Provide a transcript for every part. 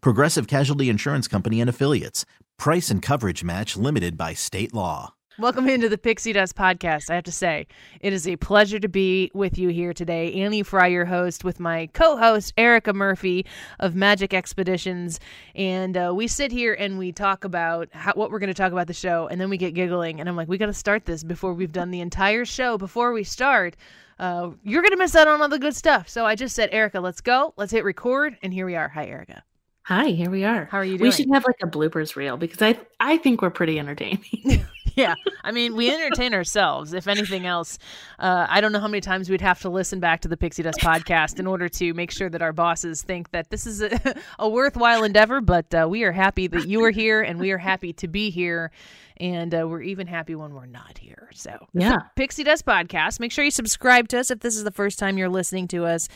Progressive Casualty Insurance Company and Affiliates. Price and coverage match limited by state law. Welcome into the Pixie Dust podcast. I have to say, it is a pleasure to be with you here today. Annie Fry, your host, with my co host, Erica Murphy of Magic Expeditions. And uh, we sit here and we talk about how, what we're going to talk about the show, and then we get giggling. And I'm like, we got to start this before we've done the entire show. Before we start, uh, you're going to miss out on all the good stuff. So I just said, Erica, let's go. Let's hit record. And here we are. Hi, Erica. Hi, here we are. How are you doing? We should have like a bloopers reel because I I think we're pretty entertaining. yeah, I mean, we entertain ourselves. If anything else, uh, I don't know how many times we'd have to listen back to the Pixie Dust podcast in order to make sure that our bosses think that this is a, a worthwhile endeavor. But uh, we are happy that you are here, and we are happy to be here and uh, we're even happy when we're not here. So, yeah, Pixie Dust Podcast. Make sure you subscribe to us if this is the first time you're listening to us.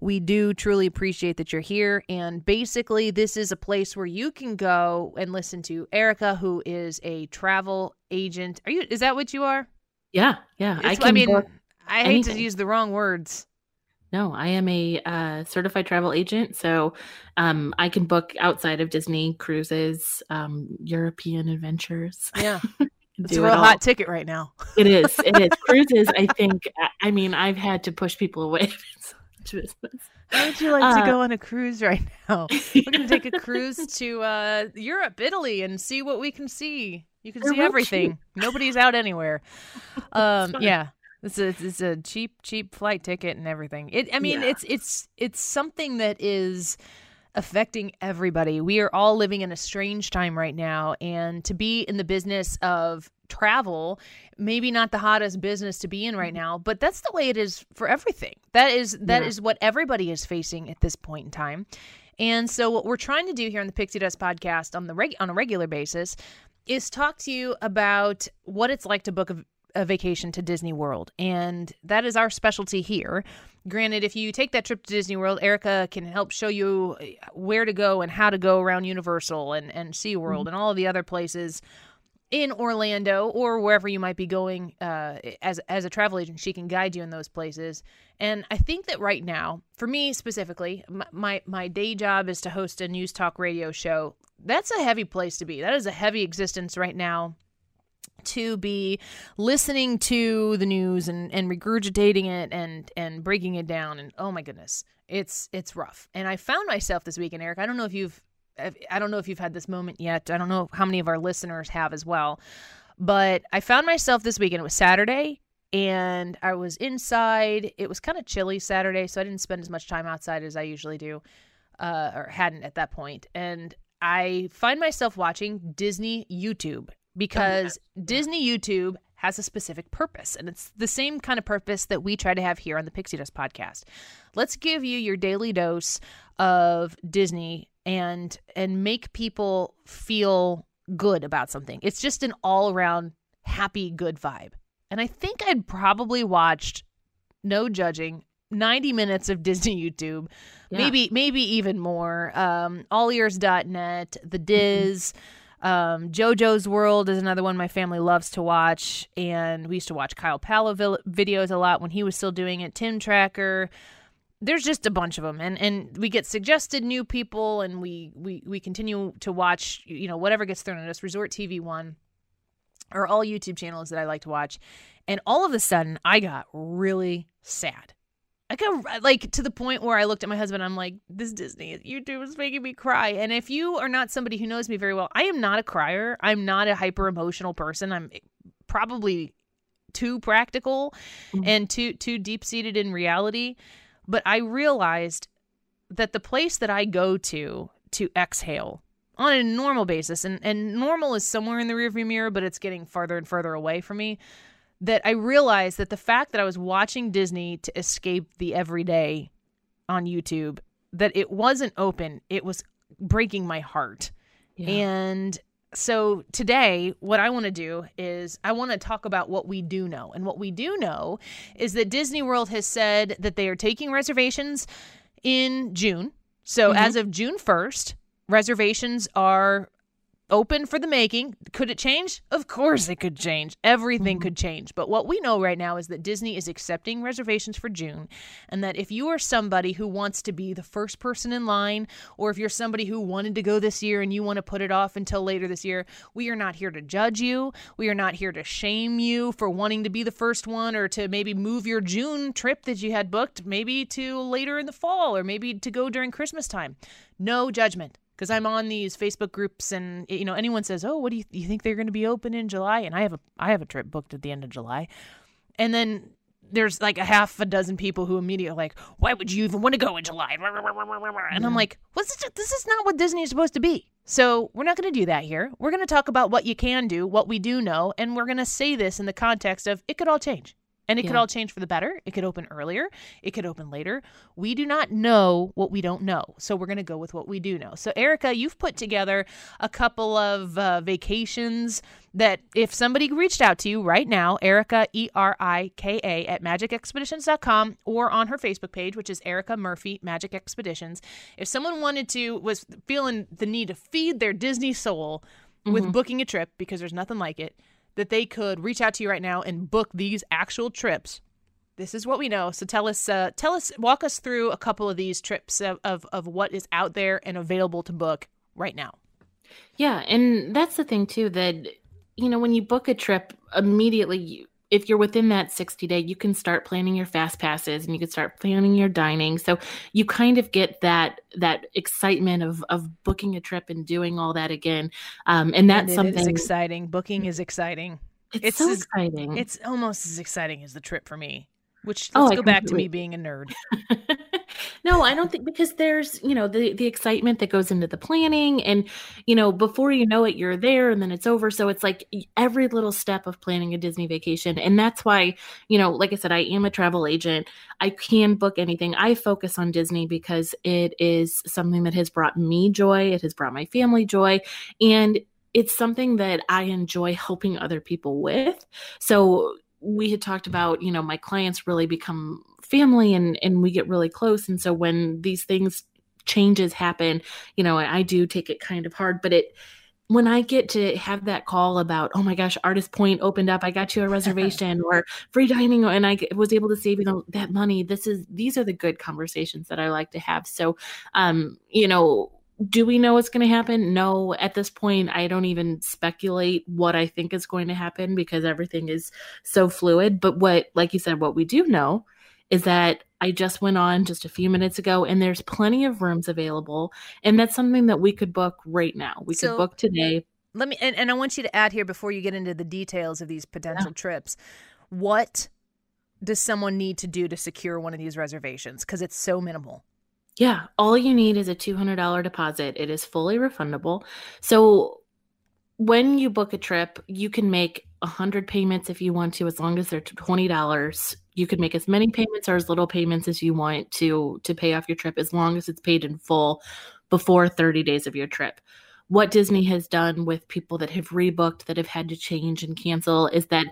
We do truly appreciate that you're here. And basically, this is a place where you can go and listen to Erica, who is a travel agent. Are you? Is that what you are? Yeah, yeah. I, I mean, I hate to use the wrong words. No, I am a uh, certified travel agent, so um, I can book outside of Disney cruises, um, European adventures. Yeah, it's a real hot ticket right now. It is. It is cruises. I think. I mean, I've had to push people away. How would you like uh, to go on a cruise right now? We're going to take a cruise to uh, Europe, Italy, and see what we can see. You can see everything. Nobody's out anywhere. Um, yeah. It's a it's a cheap cheap flight ticket and everything. It I mean yeah. it's it's it's something that is affecting everybody. We are all living in a strange time right now and to be in the business of travel, maybe not the hottest business to be in right now, but that's the way it is for everything. That is that yeah. is what everybody is facing at this point in time. And so what we're trying to do here on the Pixie Dust podcast on the reg- on a regular basis is talk to you about what it's like to book a, a vacation to Disney World. And that is our specialty here. Granted, if you take that trip to Disney World, Erica can help show you uh, where to go and how to go around Universal and, and SeaWorld mm-hmm. and all of the other places in Orlando or wherever you might be going uh, as as a travel agent, she can guide you in those places. And I think that right now, for me specifically, my, my, my day job is to host a news talk radio show. That's a heavy place to be. That is a heavy existence right now to be listening to the news and, and regurgitating it and and breaking it down and oh my goodness it's it's rough and i found myself this weekend eric i don't know if you've i don't know if you've had this moment yet. I don't know how many of our listeners have as well. But i found myself this weekend it was saturday and i was inside. It was kind of chilly saturday so i didn't spend as much time outside as i usually do uh, or hadn't at that point. point and I find myself watching Disney YouTube because Disney YouTube has a specific purpose and it's the same kind of purpose that we try to have here on the Pixie Dust podcast. Let's give you your daily dose of Disney and and make people feel good about something. It's just an all-around happy good vibe. And I think I'd probably watched no judging 90 minutes of Disney YouTube. Yeah. Maybe maybe even more. Um allears.net, the. Diz, um, JoJo's World is another one my family loves to watch, and we used to watch Kyle Palo videos a lot when he was still doing it. Tim Tracker. There's just a bunch of them, and and we get suggested new people, and we we we continue to watch. You know, whatever gets thrown at us. Resort TV one, or all YouTube channels that I like to watch, and all of a sudden I got really sad. I got like to the point where I looked at my husband. I'm like, this Disney YouTube is making me cry. And if you are not somebody who knows me very well, I am not a crier. I'm not a hyper emotional person. I'm probably too practical mm-hmm. and too too deep seated in reality. But I realized that the place that I go to to exhale on a normal basis, and, and normal is somewhere in the rearview mirror, but it's getting farther and farther away from me. That I realized that the fact that I was watching Disney to escape the everyday on YouTube, that it wasn't open, it was breaking my heart. Yeah. And so today, what I want to do is I want to talk about what we do know. And what we do know is that Disney World has said that they are taking reservations in June. So mm-hmm. as of June 1st, reservations are open for the making. Could it change? Of course it could change. Everything mm-hmm. could change. But what we know right now is that Disney is accepting reservations for June. And that if you are somebody who wants to be the first person in line, or if you're somebody who wanted to go this year and you want to put it off until later this year, we are not here to judge you. We are not here to shame you for wanting to be the first one or to maybe move your June trip that you had booked maybe to later in the fall or maybe to go during Christmas time. No judgment because I'm on these Facebook groups and you know anyone says, "Oh, what do you, you think they're going to be open in July?" and I have a I have a trip booked at the end of July. And then there's like a half a dozen people who immediately like, "Why would you even want to go in July?" And I'm like, "What's this? This is not what Disney is supposed to be." So, we're not going to do that here. We're going to talk about what you can do, what we do know, and we're going to say this in the context of it could all change. And it yeah. could all change for the better. It could open earlier. It could open later. We do not know what we don't know. So we're going to go with what we do know. So, Erica, you've put together a couple of uh, vacations that if somebody reached out to you right now, Erica, E R I K A, at magicexpeditions.com or on her Facebook page, which is Erica Murphy, Magic Expeditions, if someone wanted to, was feeling the need to feed their Disney soul mm-hmm. with booking a trip because there's nothing like it that they could reach out to you right now and book these actual trips. This is what we know. So tell us, uh, tell us, walk us through a couple of these trips of, of, of what is out there and available to book right now. Yeah, and that's the thing too that you know when you book a trip immediately you, if you're within that 60 day, you can start planning your fast passes and you can start planning your dining. So you kind of get that that excitement of of booking a trip and doing all that again. Um, and that's and something exciting. Booking is exciting. It's, it's so as, exciting. It's almost as exciting as the trip for me. Which oh, let's oh, go back to me being a nerd. no, I don't think because there's, you know, the the excitement that goes into the planning and you know, before you know it you're there and then it's over. So it's like every little step of planning a Disney vacation and that's why, you know, like I said I am a travel agent. I can book anything. I focus on Disney because it is something that has brought me joy, it has brought my family joy and it's something that I enjoy helping other people with. So we had talked about, you know, my clients really become family and and we get really close and so when these things changes happen, you know, I, do take it kind of hard, but it when I get to have that call about, oh my gosh, Artist Point opened up, I got you a reservation or free dining, and I was able to save you know, that money. This is these are the good conversations that I like to have. So, um, you know, do we know what's going to happen? No. At this point, I don't even speculate what I think is going to happen because everything is so fluid. But what, like you said, what we do know is that I just went on just a few minutes ago and there's plenty of rooms available. And that's something that we could book right now. We so, could book today. Let me, and, and, I want you to add here before you get into the details of these potential yeah. trips. What does someone need to do to secure one of these reservations? Because it's so minimal. Yeah, all you need is a $200 deposit. It is fully refundable. So when you book a trip, you can make 100 payments if you want to as long as they're $20. You can make as many payments or as little payments as you want to to pay off your trip as long as it's paid in full before 30 days of your trip. What Disney has done with people that have rebooked that have had to change and cancel is that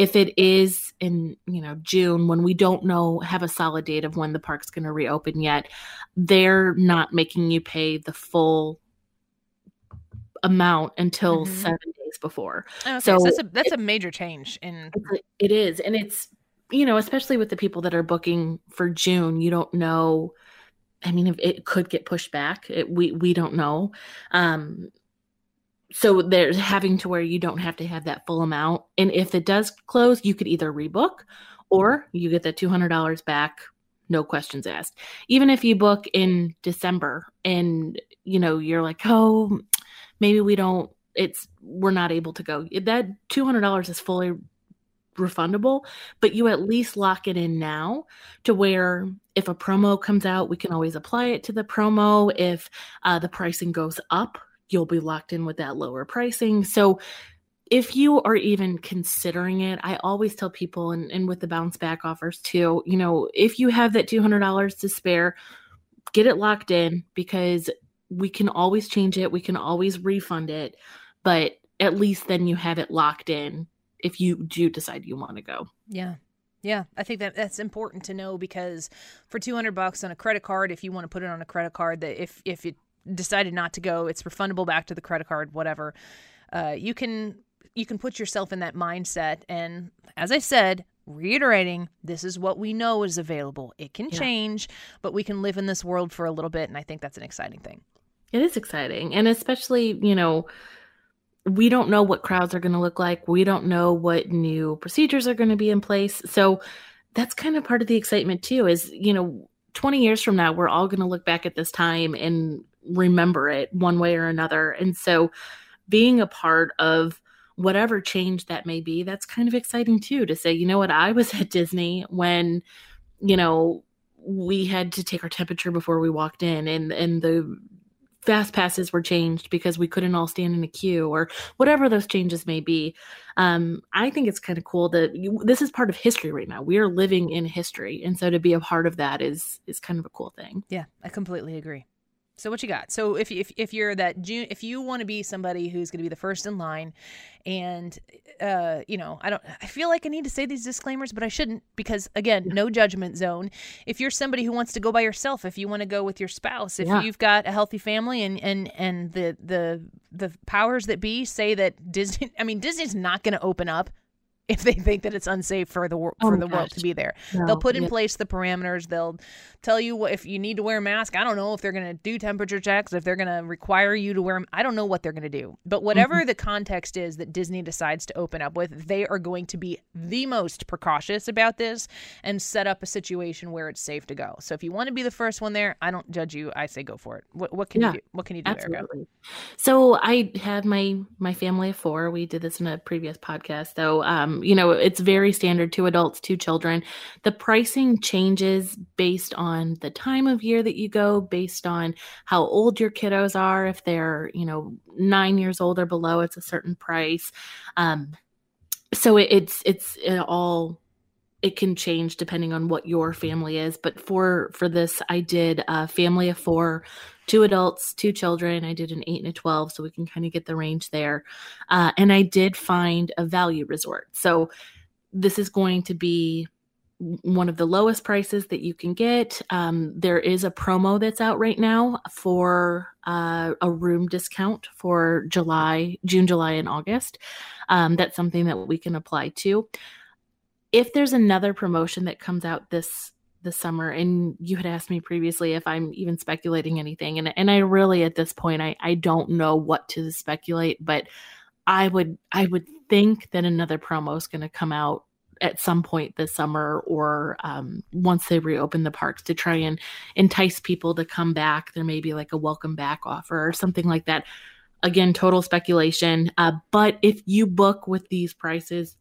if it is in you know June when we don't know have a solid date of when the park's going to reopen yet they're not making you pay the full amount until mm-hmm. 7 days before. Okay, so, so, that's a that's it, a major change in it is and it's you know especially with the people that are booking for June you don't know I mean, if it could get pushed back. It, we we don't know. Um, so there's having to where you don't have to have that full amount and if it does close you could either rebook or you get that $200 back no questions asked. Even if you book in December and you know you're like, "Oh, maybe we don't it's we're not able to go." That $200 is fully refundable, but you at least lock it in now to where if a promo comes out, we can always apply it to the promo. If uh, the pricing goes up, you'll be locked in with that lower pricing. So if you are even considering it, I always tell people, and, and with the bounce back offers too, you know, if you have that $200 to spare, get it locked in because we can always change it, we can always refund it, but at least then you have it locked in if you do decide you want to go. Yeah. Yeah, I think that that's important to know because for 200 bucks on a credit card, if you want to put it on a credit card, that if if you decided not to go, it's refundable back to the credit card, whatever. Uh, you can you can put yourself in that mindset, and as I said, reiterating, this is what we know is available. It can Yeah. change, but we can live in this world for a little bit, and I think that's an exciting thing. It is exciting. And especially, you know, we don't know what crowds are going to look like. We don't know what new procedures are going to be in place. So that's kind of part of the excitement too is, you know, 20 years from now, we're all going to look back at this time and remember it one way or another. And so being a part of whatever change that may be, that's kind of exciting too to say, you know what, I was at Disney when, you know, we had to take our temperature before we walked in and and the fast passes were changed because we couldn't all stand in a queue or whatever those changes may be. Um, i think it's kind of cool that you, this is part of history right now. We are living in history. And so to be a part of that is is kind of a cool thing. Yeah, I completely agree. So what you got? So if if if you're that June, if you want to be somebody who's going to be the first in line, and uh, you know, I don't, I feel like I need to say these disclaimers, but I shouldn't because again, no judgment zone. If you're somebody who wants to go by yourself, if you want to go with your spouse, if Yeah. you've got a healthy family, and and and the the the powers that be say that Disney, I mean, Disney's not going to open up. If they think that it's unsafe for the for Oh the world to be there, No, they'll put in yeah. place the parameters. They'll tell you what if you need to wear a mask. I don't know if they're going to do temperature checks, if they're going to require you to wear. I don't know what they're going to do. But whatever Mm-hmm. the context is that Disney decides to open up with, they are going to be the most precautious about this and set up a situation where it's safe to go. So if you want to be the first one there, I don't judge you. I say go for it. What, what can Yeah, you do? What can you do? Absolutely. So I had my my family of four. We did this in a previous podcast. So um, you know, it's very standard two adults, two children. The pricing changes based on the time of year that you go, based on how old your kiddos are. If they're, you know, nine years old or below, it's a certain price. Um, so it, it's it's it all it can change depending on what your family is but for for this i did a family of four two adults two children i did an 8 and a 12 so we can kind of get the range there uh, and i did find a value resort so this is going to be one of the lowest prices that you can get. Um, there is a promo that's out right now for uh, a room discount for July, June, July, and August. Um, that's something that we can apply to. If there's another promotion that comes out this this summer, and you had asked me previously if I'm even speculating anything, and and I really at this point I I don't know what to speculate, but I would I would think that another promo is going to come out at some point this summer or um, once they reopen the parks to try and entice people to come back. There may be like a welcome back offer or something like that. Again, total speculation. Uh, but if you book with these prices,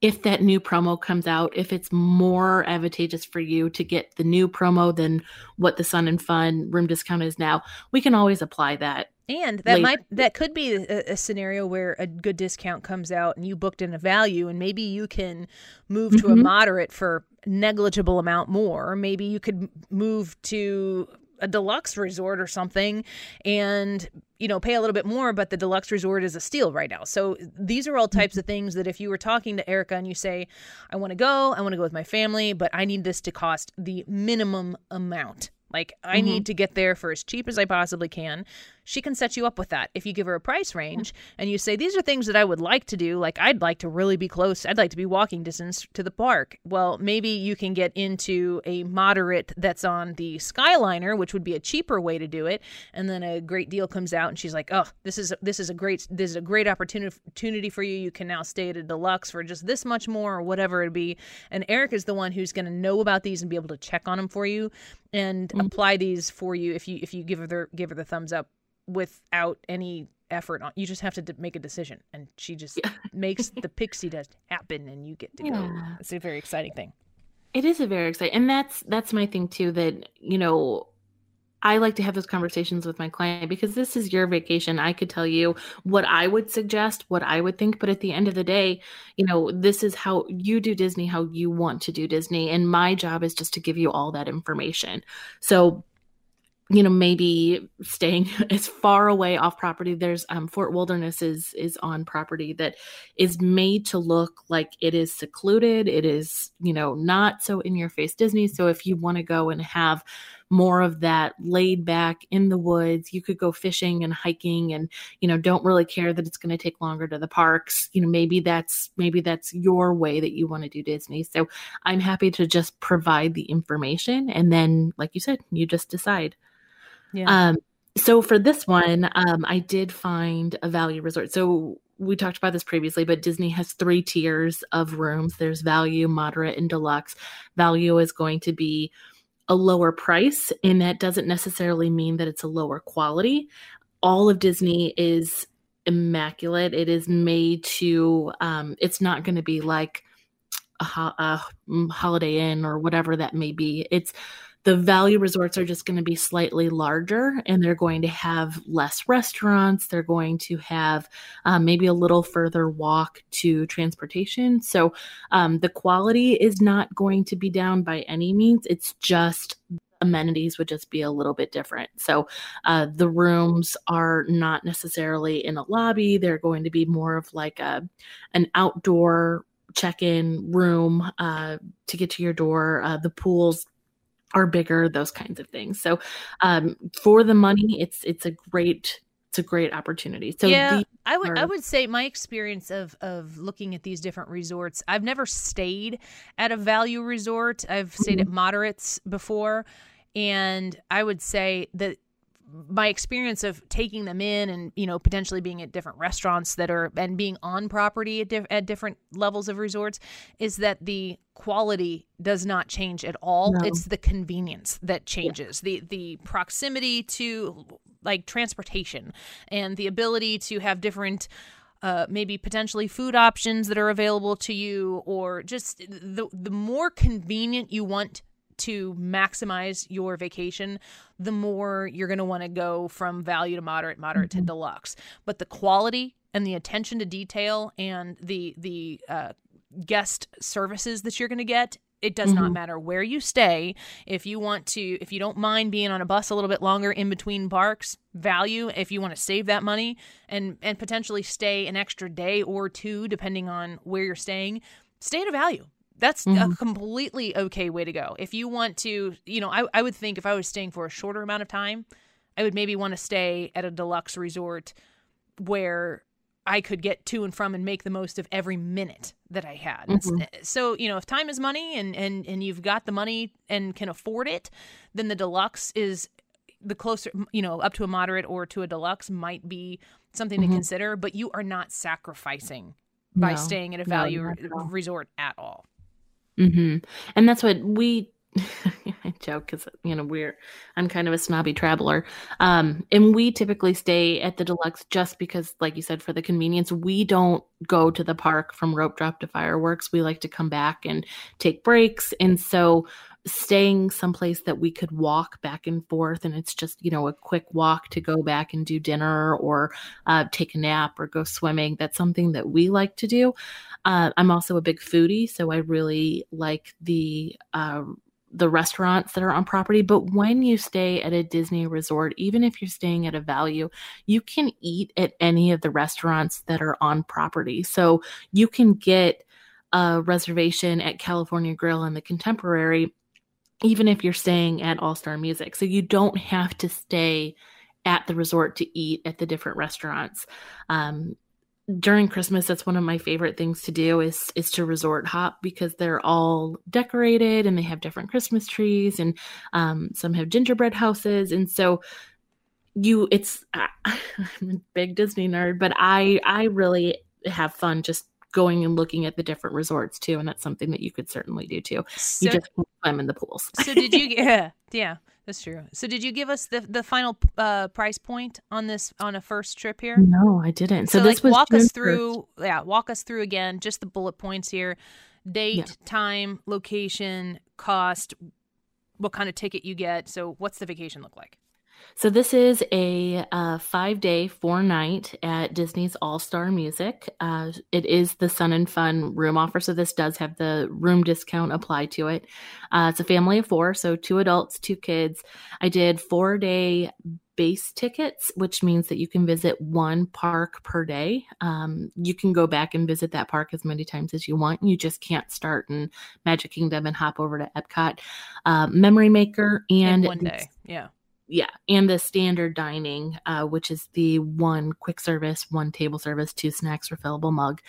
if that new promo comes out, if it's more advantageous for you to get the new promo than what the Sun and Fun room discount is now, we can always apply that And that later. might that could be a, a scenario where a good discount comes out and you booked in a value and maybe you can move to a Mhm. moderate for negligible amount more. Maybe you could move to a deluxe resort or something and you know pay a little bit more but the deluxe resort is a steal right now. So these are all types of things that if you were talking to erica and you say i want to go i want to go with my family but i need this to cost the minimum amount. Like i Mhm. need to get there for as cheap as i possibly can she can set you up with that. If you give her a price range and you say, These are things that I would like to do, like I'd like to really be close, I'd like to be walking distance to the park. Well, maybe you can get into a moderate that's on the Skyliner, which would be a cheaper way to do it. And then a great deal comes out and she's like, Oh, this is this is a great this is a great opportunity for you. You can now stay at a deluxe for just this much more or whatever it be. And Eric is the one who's going to know about these and be able to check on them for you and mm-hmm. apply these for you if you if you give her the give her the thumbs up without any effort on you just have to d- make a decision and she just yeah. makes the pixie dust happen and you get to yeah. go it's a very exciting thing it is a very exciting and that's that's my thing too that you know I like to have those conversations with my client because this is your vacation. I could tell you what I would suggest, what I would think, but at the end of the day, you know, this is how you do Disney, how you want to do Disney. And my job is just to give you all that information. So, you know, maybe staying as far away off property. There's um, Fort Wilderness is is on property that is made to look like it is secluded. It is, you know, not so in your face Disney. So if you want to go and have more of that laid back in the woods. You could go fishing and hiking and, you know, don't really care that it's going to take longer to the parks. You know, maybe that's maybe that's your way that you want to do Disney. So I'm happy to just provide the information and then like you said, you just decide. Yeah. Um so for this one, um, I did find a value resort. So we talked about this previously, but Disney has three tiers of rooms. There's value, moderate, and deluxe. Value is going to be a lower price, and that doesn't necessarily mean that it's a lower quality. All of Disney is immaculate. It is made to, um, it's not going to be like a, ho- a Holiday Inn or whatever that may be. It's the value resorts are just going to be slightly larger and they're going to have less restaurants. They're going to have um, maybe a little further walk to transportation. So um, the quality is not going to be down by any means. It's just amenities would just be a little bit different. So uh, the rooms are not necessarily in a lobby. They're going to be more of like a an outdoor check-in room uh, to get to your door. Uh, the pools are bigger, those kinds of things. So um, for the money, it's it's a great it's a great opportunity. So yeah, I would are... I would say my experience of of looking at these different resorts. I've never stayed at a value resort. I've stayed mm-hmm. at moderates before, and I would say that my experience of taking them in and you know potentially being at different restaurants that are and being on property at, at different levels of resorts is that the quality does not change at all no. it's the convenience that changes yeah. the the proximity to like transportation and the ability to have different uh, maybe potentially food options that are available to you, or just the the more convenient you want to maximize your vacation, the more you're going to want to go from value to moderate, moderate mm-hmm. to deluxe. But the quality and the attention to detail and the the uh, guest services that you're going to get it does mm-hmm. not matter where you stay if you want to if you don't mind being on a bus a little bit longer in between parks value if you want to save that money and and potentially stay an extra day or two depending on where you're staying stay at a value that's mm-hmm. a completely okay way to go. If you want to, you know, I, I would think if I was staying for a shorter amount of time, I would maybe want to stay at a deluxe resort where I could get to and from and make the most of every minute that I had. Mm-hmm. So, you know, if time is money and, and, and you've got the money and can afford it, then the deluxe is the closer, you know, up to a moderate or to a deluxe might be something mm-hmm. to consider, but you are not sacrificing by no. staying at a value no, resort at all. Mm-hmm. And that's what we I joke because you know we're I'm kind of a snobby traveler, um, and we typically stay at the deluxe just because, like you said, for the convenience. We don't go to the park from rope drop to fireworks. We like to come back and take breaks, and so staying someplace that we could walk back and forth and it's just you know a quick walk to go back and do dinner or uh, take a nap or go swimming. That's something that we like to do. Uh, i'm also a big foodie so i really like the uh, the restaurants that are on property. But when you stay at a disney resort even if you're staying at a value you can eat at any of the restaurants that are on property. So you can get a reservation at California Grill and the Contemporary even if you're staying at All Star Music. So you don't have to stay at the resort to eat at the different restaurants. Um, during Christmas, that's one of my favorite things to do is is to resort hop because they're all decorated and they have different Christmas trees and um, some have gingerbread houses and so you it's I'm a big Disney nerd, but I I really have fun just going and looking at the different resorts too, and that's something that you could certainly do too. So, you just swim in the pools. so did you? Yeah, yeah, that's true. So did you give us the the final uh, price point on this on a first trip here? No, I didn't. So, So, this like, was walk June us 1st. through. Yeah, walk us through again. Just the bullet points here: date, Yeah. time, location, cost, what kind of ticket you get. So, what's the vacation look like? So this is a uh, five day, four night at Disney's All Star Music. Uh, it is the Sun and Fun room offer, so this does have the room discount applied to it. Uh, it's a family of four, so two adults, two kids. I did four day base tickets, which means that you can visit one park per day. Um, you can go back and visit that park as many times as you want. You just can't start in Magic Kingdom and hop over to Epcot. Uh, Memory Maker and In one day. Yeah. Yeah and the standard dining uh, which is the one quick service one table service two snacks refillable mug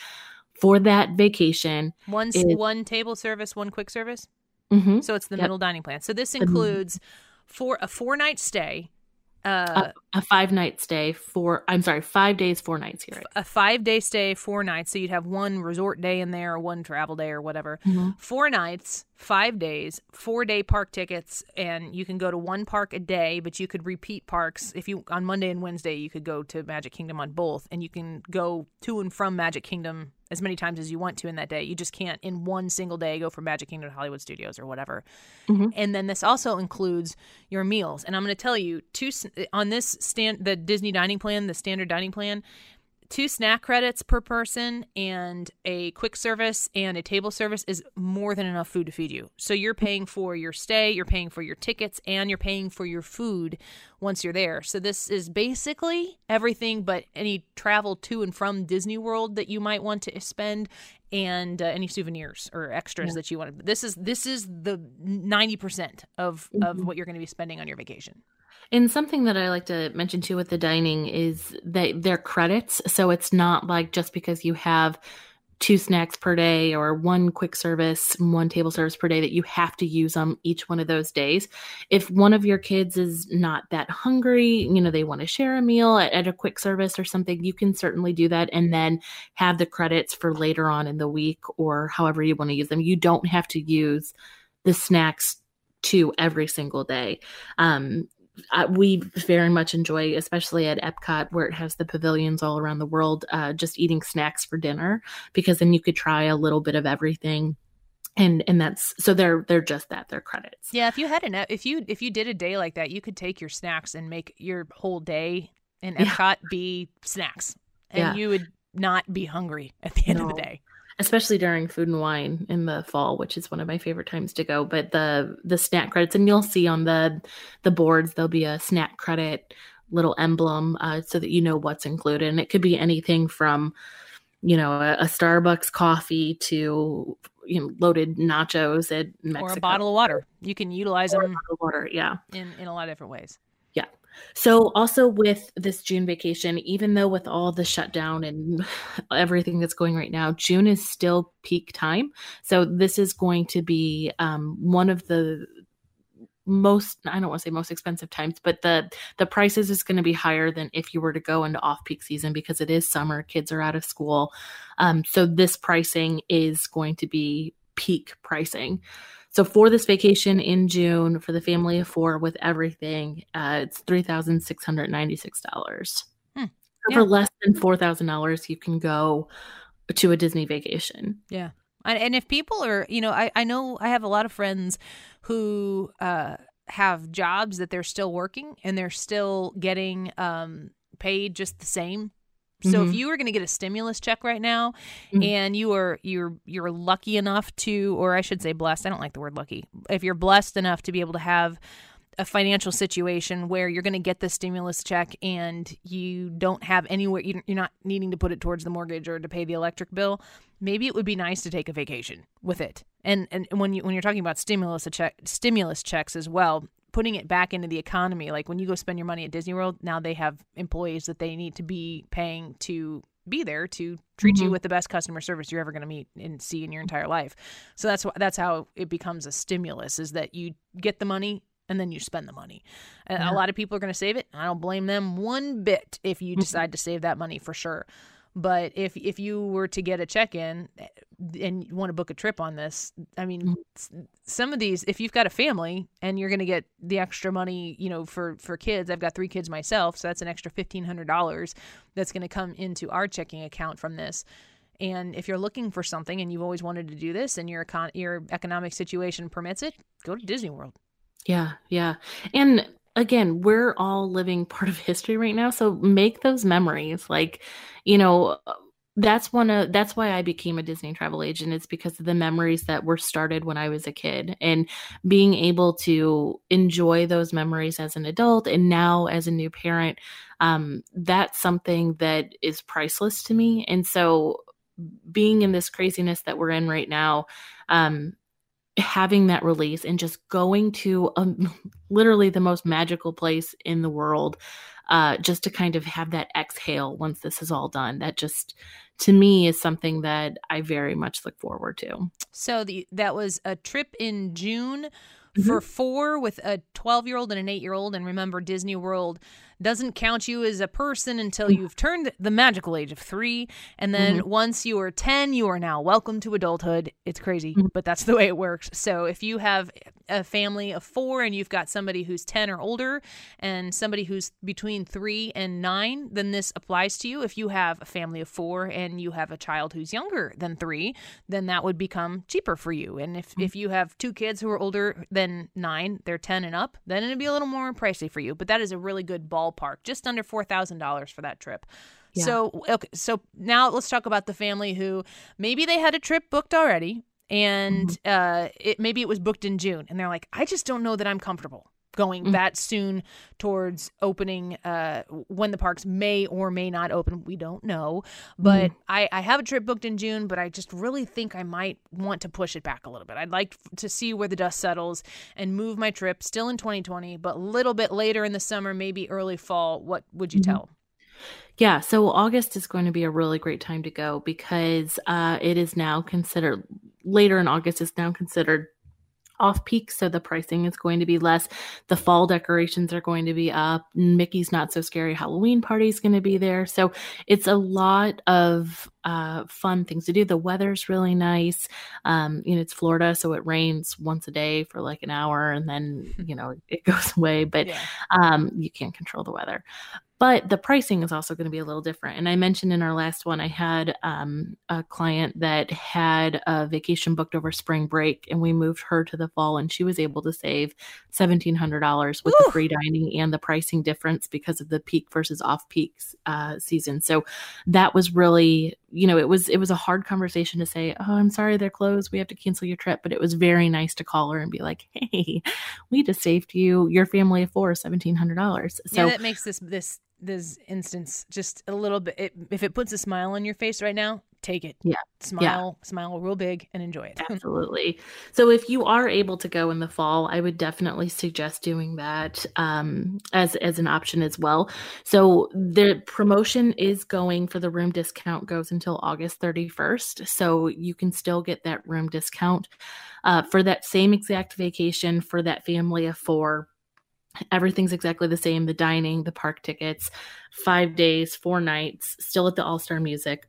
for that vacation One s It- one table service, one quick service. Mhm. So it's the Yep. middle dining plan. So this includes for a four night stay, uh, a five night stay for i'm sorry five days four nights here a five day stay, four nights. So you'd have one resort day in there, or one travel day, or whatever. Mhm. Four nights, five days, four day park tickets, and you can go to one park a day, but you could repeat parks. If you on Monday and Wednesday, you could go to Magic Kingdom on both, and you can go to and from Magic Kingdom as many times as you want to in that day. You just can't in one single day go from Magic Kingdom to Hollywood Studios or whatever. Mhm. And then this also includes your meals. And I'm going to tell you, two on this stand the Disney dining plan, the standard dining plan, two snack credits per person and a quick service and a table service is more than enough food to feed you. So you're paying for your stay, you're paying for your tickets, and you're paying for your food once you're there. So this is basically everything but any travel to and from Disney World that you might want to spend and uh, any souvenirs or extras that you want. This is this is the 90% of of what you're going to be spending on your vacation. And something that I like to mention too with the dining is that they're credits. So it's not like just because you have two snacks per day or one quick service, one table service per day that you have to use them each one of those days. If one of your kids is not that hungry, you know, they want to share a meal at, at a quick service or something, you can certainly do that and then have the credits for later on in the week or however you want to use them. You don't have to use the snacks to every single day. Um, uh, we very much enjoy, especially at Epcot, where it has the pavilions all around the world, uh, just eating snacks for dinner because then you could try a little bit of everything, and and that's so they're they're just that they're credits. Yeah, if you had an if you if you did a day like that, you could take your snacks and make your whole day in Yeah. Epcot be snacks, and Yeah. you would not be hungry at the end of the day. Especially during food and wine in the fall which is one of my favorite times to go but the the snack credits and you'll see on the the boards there'll be a snack credit little emblem uh, so that you know what's included and it could be anything from you know a, a starbucks coffee to you know loaded nachos at Mexico. Or a bottle of water. You can utilize Or a them water yeah in in a lot of different ways. So, also with this June vacation, even though with all the shutdown and everything that's going right now, June is still peak time. So, this is going to be um, one of the most I don't want to say most expensive times, but the the prices is going to be higher than if you were to go into off peak season because it is summer, kids are out of school. Um, so this pricing is going to be peak pricing. So for this vacation in June for the family of four with everything, uh, it's three thousand six hundred ninety six dollars. Hmm. Yeah. For less than four thousand dollars, you can go to a Disney vacation. Yeah. And, and if people are, you know, I, I know I have a lot of friends who uh, have jobs that they're still working and they're still getting um, paid just the same. So if Mhm. you were going to get a stimulus check right now Mhm. and you are you're you're lucky enough to or I should say blessed, I don't like the word lucky. If you're blessed enough to be able to have a financial situation where you're going to get the stimulus check and you don't have anywhere you- you're not needing to put it towards the mortgage or to pay the electric bill maybe it would be nice to take a vacation with it and and when you when you're talking about stimulus check stimulus checks as well putting it back into the economy. Like when you go spend your money at Disney World, now they have employees that they need to be paying to be there to treat mm-hmm. you with the best customer service you're ever going to meet and see in your entire life. So that's that's how it becomes a stimulus is that you get the money and then you spend the money. Yeah. A lot of people are going to save it. I don't blame them one bit if you mm-hmm. decide to save that money for sure. But if if you were to get a check in eh, and you want to book a trip on this, I mean, mm-hmm. some of these, if you've got a family and you're going to get the extra money, you know, for for kids, I've got three kids myself, so that's an extra fifteen hundred dollars that's going to come into our checking account from this. And if you're looking for something and you've always wanted to do this and your econ- your economic situation permits it, go to Disney World. Yeah, yeah. And again, we're all living part of history right now, so make those memories. Like, you know, that's one of that's why I became a Disney travel agent. It's because of the memories that were started when I was a kid and being able to enjoy those memories as an adult and now as a new parent. Um, that's something that is priceless to me. And so being in this craziness that we're in right now, um, having that release and just going to um, literally the most magical place in the world uh, just to kind of have that exhale once this is all done that just to me is something that i very much look forward to so the, that was a trip in june mm-hmm. for four with a 12 year old and an 8 year old and remember disney world doesn't count you as a person until you've turned the magical age of three. And then mm-hmm. once you are 10, you are now welcome to adulthood. It's crazy, mm-hmm. but that's the way it works. So if you have a family of four and you've got somebody who's 10 or older and somebody who's between three and nine, then this applies to you. If you have a family of four and you have a child who's younger than three, then that would become cheaper for you. And if, mm-hmm. if you have two kids who are older than nine, they're 10 and up, then it'd be a little more pricey for you. But that is a really good ballpark, just under $4,000 for that trip. Yeah. So okay, so now let's talk about the family who maybe they had a trip booked already, and mm-hmm. uh, it maybe it was booked in June, and they're like, I just don't know that I'm comfortable going mm-hmm. that soon towards opening uh, when the parks may or may not open we don't know but mm-hmm. I, I have a trip booked in june but i just really think i might want to push it back a little bit i'd like to see where the dust settles and move my trip still in 2020 but a little bit later in the summer maybe early fall what would you mm-hmm. tell yeah, so August is going to be a really great time to go because uh, it is now considered later in August is now considered off peak, so the pricing is going to be less. The fall decorations are going to be up. Mickey's Not So Scary Halloween Party is going to be there. So it's a lot of uh, fun things to do. The weather's really nice. Um, you know, it's Florida, so it rains once a day for like an hour and then, you know, it goes away, but yeah. um, you can't control the weather but the pricing is also going to be a little different. And I mentioned in our last one, I had um, a client that had a vacation booked over spring break, and we moved her to the fall, and she was able to save seventeen hundred dollars with Ooh. the free dining and the pricing difference because of the peak versus off peak uh, season. So that was really, you know, it was it was a hard conversation to say, "Oh, I'm sorry, they're closed. We have to cancel your trip," but it was very nice to call her and be like, "Hey, we just saved you your family of four seventeen hundred dollars." So yeah, that makes this this this instance just a little bit it, if it puts a smile on your face right now take it. Yeah. Smile yeah. smile real big and enjoy it. Absolutely. So if you are able to go in the fall i would definitely suggest doing that um, as as an option as well. So the promotion is going for the room discount goes until august 31st so you can still get that room discount uh, for that same exact vacation for that family of four Everything's exactly the same the dining, the park tickets, five days, four nights, still at the All Star Music.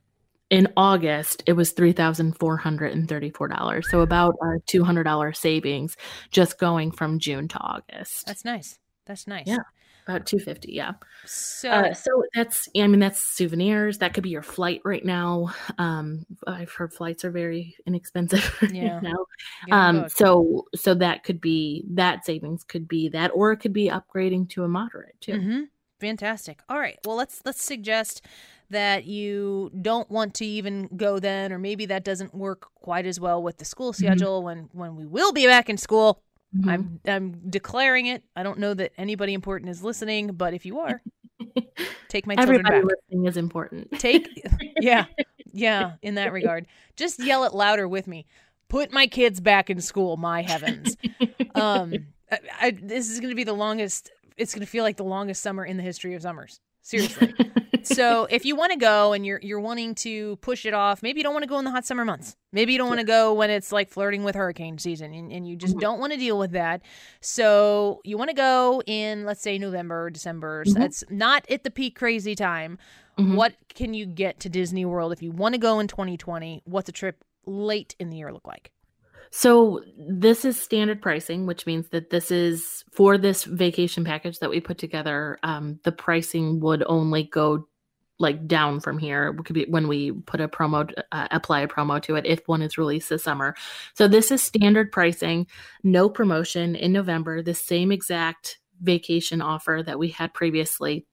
In August, it was $3,434. So about a $200 savings just going from June to August. That's nice. That's nice. Yeah about 250 yeah. So uh, so that's i mean that's souvenirs. That could be your flight right now. Um i've heard flights are very inexpensive yeah. now. Um so so that could be that savings could be that or it could be upgrading to a moderate too. Mm-hmm. fantastic. All right. Well let's let's suggest that you don't want to even go then or maybe that doesn't work quite as well with the school mm-hmm. schedule mm-hmm. when when we will be back in school Mm-hmm. I'm I'm declaring it. I don't know that anybody important is listening, but if you are, take my children Everybody back. listening is important. Take yeah. Yeah, in that regard. Just yell it louder with me. Put my kids back in school, my heavens. um I, I, this is going to be the longest. It's going to feel like the longest summer in the history of summers. Seriously. so if you want to go and you're you're wanting to push it off, maybe you don't want to go in the hot summer months. Maybe you don't want to go when it's like flirting with hurricane season and, and you just Mhm. don't want to deal with that. So you want to go in let's say November, December. So Mhm. it's not at the peak crazy time. Mhm. What can you get to Disney World if you want to go in 2020? What's a trip late in the year look like? So this is standard pricing, which means that this is for this vacation package that we put together. Um, the pricing would only go like down from here. It could be when we put a promo, uh, apply a promo to it if one is released this summer. So this is standard pricing, no promotion in November. The same exact vacation offer that we had previously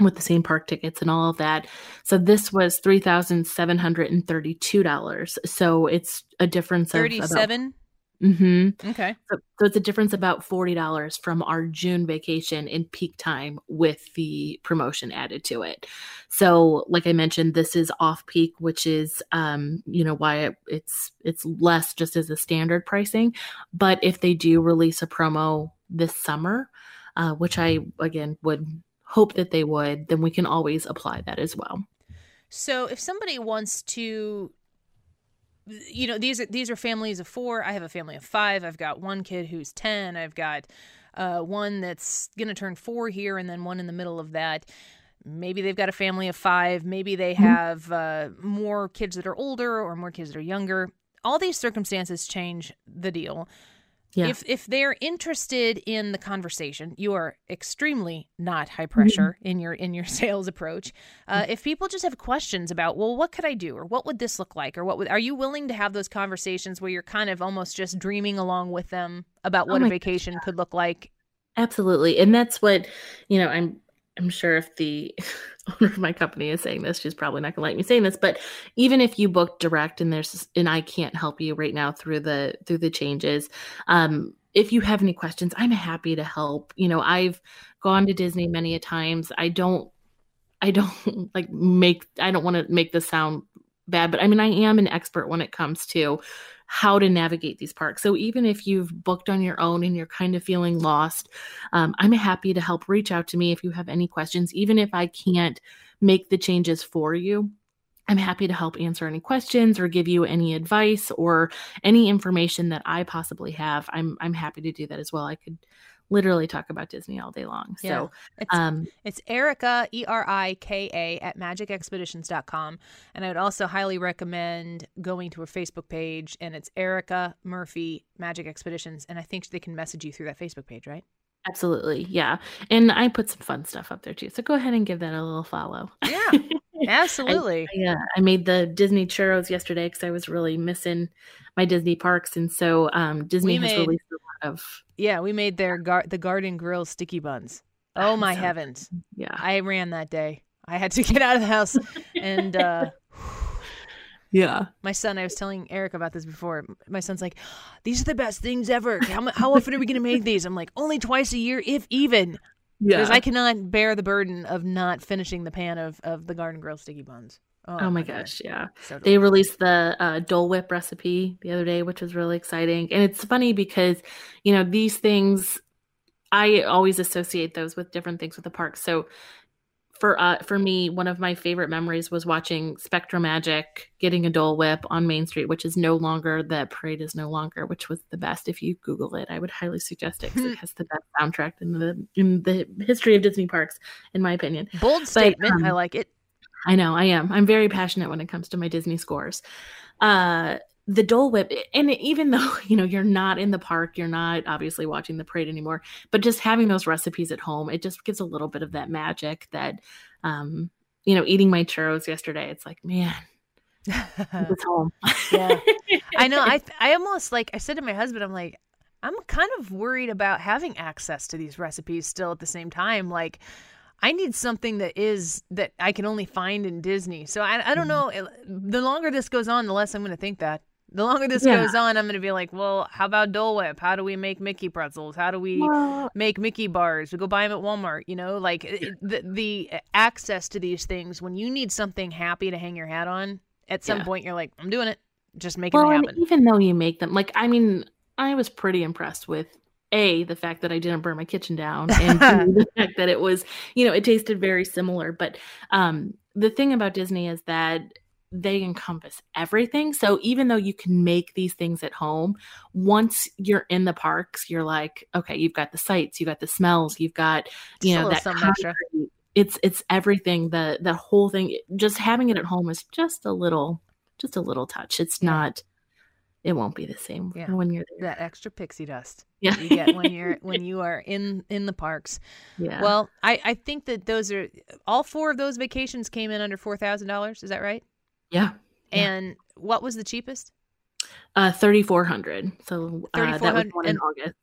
with the same park tickets and all of that. So this was three thousand seven hundred and thirty-two dollars. So it's a difference of about 37? hmm Okay. So, so it's a difference about forty dollars from our June vacation in peak time with the promotion added to it. So, like I mentioned, this is off peak, which is um, you know why it, it's it's less just as a standard pricing. But if they do release a promo this summer, uh, which I again would hope that they would, then we can always apply that as well. So if somebody wants to you know these are these are families of 4. I have a family of 5. I've got one kid who's 10. I've got uh, one that's going to turn 4 here and then one in the middle of that. Maybe they've got a family of 5, maybe they have uh, more kids that are older or more kids that are younger. All these circumstances change the deal. Yeah. If if they're interested in the conversation, you are extremely not high pressure in your in your sales approach. Uh, if people just have questions about, well, what could I do, or what would this look like, or what would, are you willing to have those conversations where you're kind of almost just dreaming along with them about Oh what a my vacation could look like? Absolutely. And that's what, you know, I'm I'm sure if the owner of my company is saying this, she's probably not gonna like me saying this, but even if you book direct and there's and I can't help you right now through the through the changes, um, if you have any questions, I'm happy to help. You know, I've gone to Disney many a times. I don't I don't like make I don't want to make this sound bad, but I mean I am an expert when it comes to how to navigate these parks. So even if you've booked on your own and you're kind of feeling lost, um, I'm happy to help. Reach out to me if you have any questions, even if I can't make the changes for you. I'm happy to help answer any questions or give you any advice or any information that I possibly have. I'm I'm happy to do that as well. I could literally talk about Disney all day long. Yeah. So, It's, um, it's Erica, E R I K A, at magicexpeditions.com. And I would also highly recommend going to her Facebook page, and it's Erica Murphy Magic Expeditions. And I think they can message you through that Facebook page, right? Absolutely, yeah. And I put some fun stuff up there too. So go ahead and give that a little follow. Yeah, absolutely. Yeah, I made the Disney churros yesterday because I was really missing my Disney parks, and so um, Disney We has made- released a lot of Yeah, we made their gar- the Garden Grill sticky buns. Oh my So- heavens! yeah. I ran that day. I had to get out of the house, and uh, Yeah. my son. I was telling Eric about this before. My son's like, "These are the best things ever. How, how often are we going to make these?" I'm like, "Only twice a year, if even." Yeah. Because I cannot bear the burden of not finishing the pan of, of the Garden Grill sticky buns. oh my God. gosh, yeah. So They released the uh, Dole Whip recipe the other day, which was really exciting. And it's funny because, you know, these things, I always associate those with different things with the park. So for uh, for me, one of my favorite memories was watching SpectroMagic getting a Dole Whip on Main Street, which is no longer the parade is no longer, which was the best. If you Google it, I would highly suggest it because it has the best soundtrack in the in the history of Disney parks, in my opinion. bold statement. um, I like it. I know I am. I'm very passionate when it comes to my Disney scores. Uh, the Dole Whip, and even though you know you're not in the park, you're not obviously watching the parade anymore, but just having those recipes at home, it just gives a little bit of that magic. That, um, you know, eating my churros yesterday, it's like, man, it's home. Yeah. I know. I I almost like I said to my husband, I'm like, I'm kind of worried about having access to these recipes still at the same time. Like, I need something that is that I can only find in Disney. So I I don't know. It- The longer this goes on, the less I'm going to think that. The longer this Yeah. goes on, I'm going to be like, well, how about Dole Whip? How do we make Mickey pretzels? How do we Well, make Mickey bars? We go buy them at Walmart. You know, like it- the the access to these things when you need something happy to hang your hat on. At some Yeah. point, you're like, I'm doing it. Just making well, it happen. even though you make them, like, I mean, I was pretty impressed with a the fact that I didn't burn my kitchen down, and B, the fact that it was you know it tasted very similar. But um, the thing about Disney is that they encompass everything. So even though you can make these things at home, once you're in the parks, you're like, okay, you've got the sights, you've got the smells, you've got you know that concrete. It's it's everything. The the whole thing. Just having it at home is just a little, just a little touch. It's yeah. not. It won't be the same yeah. when you're there. That extra pixie dust yeah. you get when you're when you are in in the parks. Yeah. Well, I I think that those are all four of those vacations came in under four thousand dollars. Is that right? Yeah. And yeah. what was the cheapest? Uh, thirty four hundred. So uh, that was one in August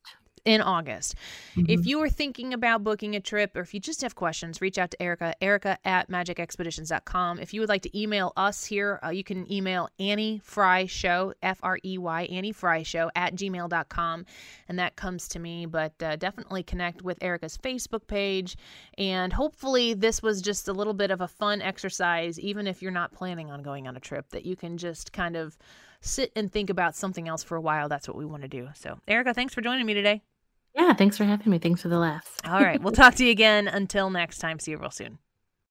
in August. Mm-hmm. If you are thinking about booking a trip or if you just have questions, reach out to Erica, erica at magicexpeditions.com. If you would like to email us here, uh, you can email Annie Frey Show, F R E Y, Annie Frey Show at gmail.com. And that comes to me. But uh, definitely connect with Erica's Facebook page. And hopefully, this was just a little bit of a fun exercise, even if you're not planning on going on a trip, that you can just kind of sit and think about something else for a while. That's what we want to do. So, Erica, thanks for joining me today. Yeah, thanks for having me. Thanks for the laughs. All right. We'll talk to you again. Until next time, see you real soon.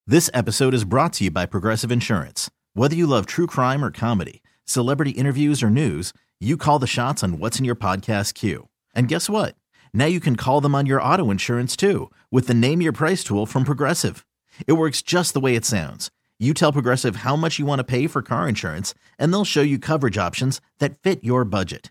This episode is brought to you by Progressive Insurance. Whether you love true crime or comedy, celebrity interviews or news, you call the shots on what's in your podcast queue. And guess what? Now you can call them on your auto insurance too with the Name Your Price tool from Progressive. It works just the way it sounds. You tell Progressive how much you want to pay for car insurance, and they'll show you coverage options that fit your budget.